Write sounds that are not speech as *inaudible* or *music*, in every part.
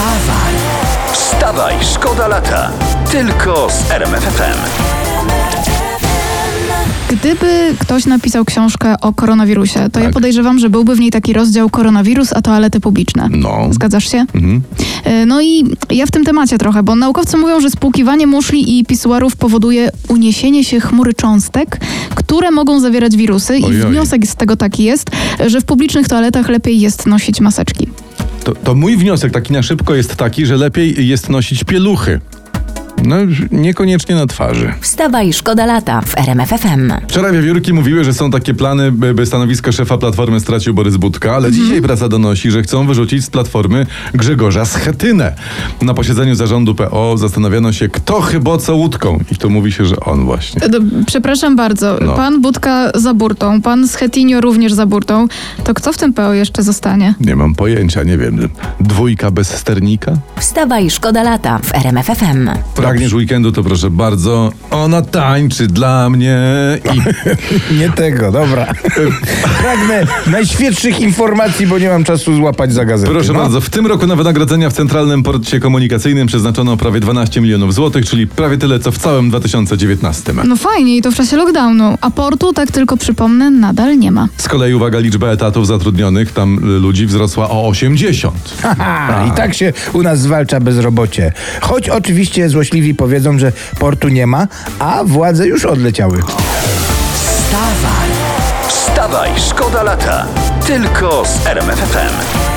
Wstawaj! Wstawaj, szkoda lata. Tylko z RMFFM. Gdyby ktoś napisał książkę o koronawirusie, to ja Tak. podejrzewam, że byłby w niej taki rozdział koronawirus, a toalety publiczne. No. Zgadzasz się? Mhm. E, No i ja w tym temacie trochę, bo naukowcy mówią, że spłukiwanie muszli i pisuarów powoduje uniesienie się chmury cząstek, które mogą zawierać wirusy i Ojoj. wniosek z tego taki jest, że w publicznych toaletach lepiej jest nosić maseczki. To, mój wniosek taki na szybko jest taki, że lepiej jest nosić pieluchy. No, niekoniecznie na twarzy. Wstawaj, szkoda lata w RMFFM. Wczoraj wiewiórki mówiły, że są takie plany, by, by stanowisko szefa Platformy stracił Borys Budka, ale dzisiaj prasa donosi, że chcą wyrzucić z Platformy Grzegorza Schetynę. Na posiedzeniu zarządu PO zastanawiano się, kto chyboco łódką. I tu mówi się, że on właśnie. E, do- Przepraszam bardzo, No. pan Budka za burtą, pan Schetinio również za burtą, to kto w tym PO jeszcze zostanie? Nie mam pojęcia, nie wiem. Dwójka bez sternika? Wstawaj, szkoda lata w RMFFM. Pragniesz weekendu, to proszę bardzo. Ona tańczy dla mnie i... *laughs* Nie tego, dobra. Pragnę najświeższych informacji, bo nie mam czasu złapać za gazetę. Proszę no. bardzo, w tym roku na wynagrodzenia w Centralnym Porcie Komunikacyjnym przeznaczono prawie 12 milionów złotych, czyli prawie tyle, co w całym 2019. No fajnie i to w czasie lockdownu, a portu, tak tylko przypomnę, nadal nie ma. Z kolei uwaga, liczba etatów zatrudnionych tam y, ludzi wzrosła o 80. Haha, *laughs* I tak się u nas zwalcza bezrobocie. Choć oczywiście złośliwi powiedzą, że portu nie ma, a władze już odleciały. Wstawaj! Wstawaj, szkoda lata. Tylko z RMFFM.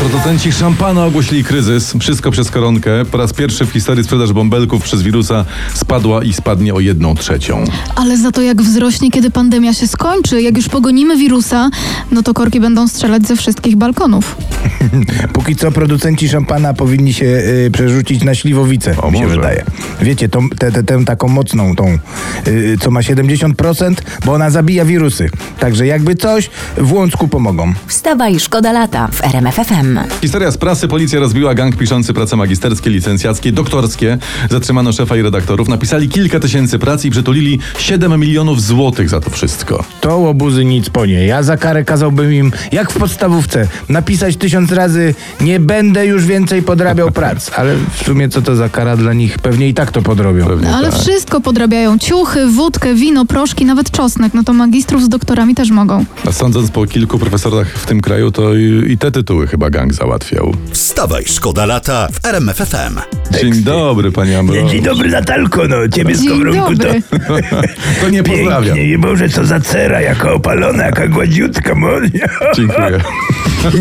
Producenci szampana ogłosili kryzys. Wszystko przez koronkę. Po raz pierwszy w historii sprzedaż bąbelków przez wirusa spadła i spadnie o jedną trzecią. Ale za to jak wzrośnie, kiedy pandemia się skończy, jak już pogonimy wirusa, no to korki będą strzelać ze wszystkich balkonów. *laughs* Póki co producenci szampana powinni się y, przerzucić na śliwowicę, O, mi się może. wydaje. Wiecie, tą, tę tę- tę taką mocną, tą, y, co ma 70%, bo ona zabija wirusy. Także jakby coś, w Łącku pomogą. Wstawaj, szkoda lata w RMFFM. Historia z prasy. Policja rozbiła gang piszący prace magisterskie, licencjackie, doktorskie. Zatrzymano szefa i redaktorów. Napisali kilka tysięcy prac i przytulili 7 milionów złotych za to wszystko. To łobuzy nic po nie. Ja za karę kazałbym im, jak w podstawówce, napisać tysiąc razy nie będę już więcej podrabiał prac. Ale w sumie co to za kara dla nich? Pewnie i tak to podrobią. Pewnie No, ale tak. wszystko podrabiają. Ciuchy, wódkę, wino, proszki, nawet czosnek. No to magistrów z doktorami też mogą. A sądząc po kilku profesorach w tym kraju, to i, i te tytuły chyba gang załatwiał. Wstawaj, szkoda lata w RMFFM. Dzień dobry, panie Ambro. Dzień dobry Natalko, no ciebie z Dzień Kowronku to dobry. To nie pozdrawiam. pięknie, nie Boże, co za cera, jaka opalona, jaka gładziutka, monia. *laughs* Dziękuję.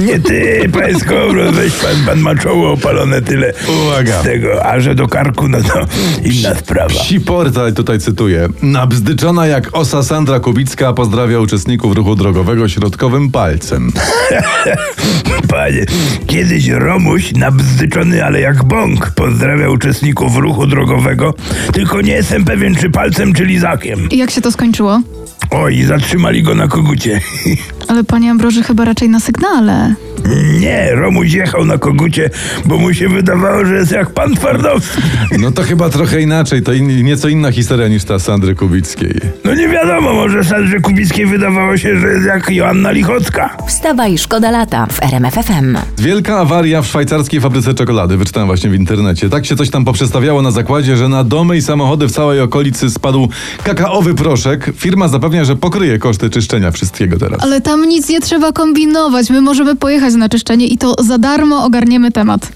Nie ty, panie Skowron, weź pan, pan ma czoło opalone tyle Uwaga. z tego, a że do karku, no to inna sprawa. Psi portal, tutaj cytuję. Nabzdyczona jak osa Sandra Kubicka pozdrawia uczestników ruchu drogowego środkowym palcem. *laughs* Panie, kiedyś Romuś, nabzdyczony, ale jak bąk, pozdrawia uczestników ruchu drogowego, tylko nie jestem pewien, czy palcem, czy lizakiem. I jak się to skończyło? Oj, zatrzymali go na kogucie. *laughs* Ale panie Ambroży chyba raczej na sygnale. Nie, Romuś jechał na kogucie, bo mu się wydawało, że jest jak pan Twardowski. No to chyba trochę inaczej, to in, nieco inna historia niż ta Sandry Kubickiej. No nie wiadomo, może Sandrze Kubickiej wydawało się, że jest jak Joanna Lichocka. Wstawaj, szkoda lata w RMFFM. Wielka awaria w szwajcarskiej fabryce czekolady, wyczytałem właśnie w internecie. Tak się coś tam poprzestawiało na zakładzie, że na domy i samochody w całej okolicy spadł kakaowy proszek. Firma zapewnia, że pokryje koszty czyszczenia wszystkiego teraz. Ale tam nic nie trzeba kombinować. My możemy pojechać na czyszczenie i to za darmo ogarniemy temat.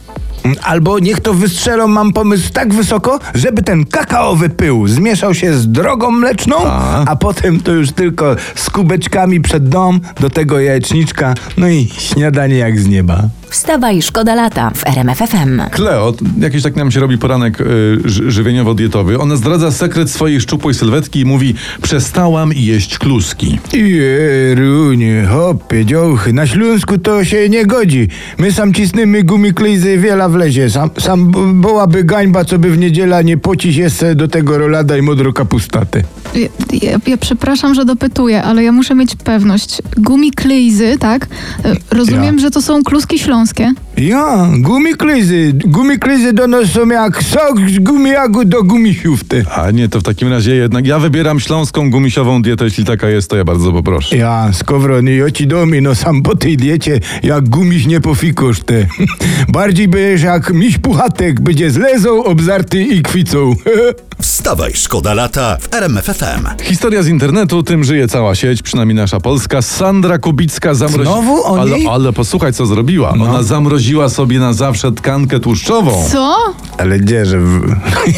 Albo niech to wystrzelą, mam pomysł tak wysoko, żeby ten kakaowy pył zmieszał się z drogą mleczną, A. a potem to już tylko z kubeczkami przed dom, do tego jajeczniczka, no i śniadanie jak z nieba. Wstawaj, szkoda lata w RMFFM. Kleo, jakiś tak nam się robi poranek y, ży- żywieniowo-dietowy. Ona zdradza sekret swojej szczupłej sylwetki i mówi przestałam jeść kluski. Jerunie, hopie, dziołchy, na Śląsku to się nie godzi. My sam cisnymy gumiklejzy wiela wlezie. Sam, sam byłaby gańba, co by w niedziela nie pocić jeszcze do tego rolada i modro kapustatę. Ja, ja, ja przepraszam, że dopytuję, ale ja muszę mieć pewność. Gumiklejzy, tak? E, Rozumiem, Ja. że to są kluski śląskie. Śląskie? Ja, gumiklizy. Gumiklizy do nas są jak sok z gumiagu do gumisiów te. A nie, to w takim razie jednak ja wybieram śląską gumisiową dietę, jeśli taka jest, to ja bardzo poproszę. Ja, skowron i oci domi, no sam po tej diecie, jak gumiś nie pofikosz te. *laughs* Bardziej będziesz jak miś puchatek, będzie z lezą, obzarty i kwicą. *laughs* Wstawaj, szkoda lata w RMF FM. Historia z internetu, tym żyje cała sieć, przynajmniej nasza polska. Sandra Kubicka zamroziła. Znowu o ale, ale posłuchaj, co zrobiła. No. Ona zamroziła sobie na zawsze tkankę tłuszczową. Co? Ale gdzie, że w,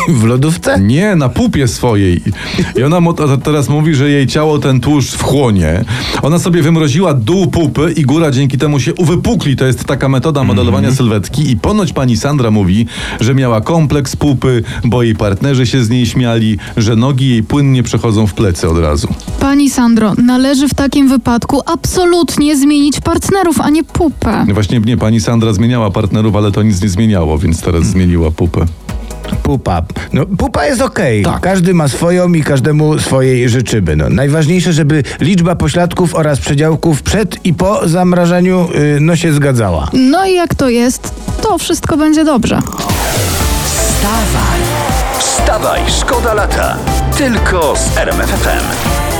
*laughs* w lodówce? Nie, na pupie swojej. I ona mo- teraz mówi, że jej ciało ten tłuszcz wchłonie. Ona sobie wymroziła dół pupy i góra dzięki temu się uwypukli. To jest taka metoda modelowania sylwetki. I ponoć pani Sandra mówi, że miała kompleks pupy, bo jej partnerzy się z niej śmiali, że nogi jej płynnie przechodzą w plecy od razu. Pani Sandro, należy w takim wypadku absolutnie zmienić partnerów, a nie pupę. Właśnie nie, pani Sandra zmieniała partnerów, ale to nic nie zmieniało, więc teraz zmieniła pupę. Pupa. No, pupa jest okej. Tak. Każdy ma swoją i każdemu swojej życzymy. No, najważniejsze, żeby liczba pośladków oraz przedziałków przed i po zamrażaniu y, no się zgadzała. No i jak to jest, to wszystko będzie dobrze. Wstawaj, szkoda lata. Tylko z RMF FM.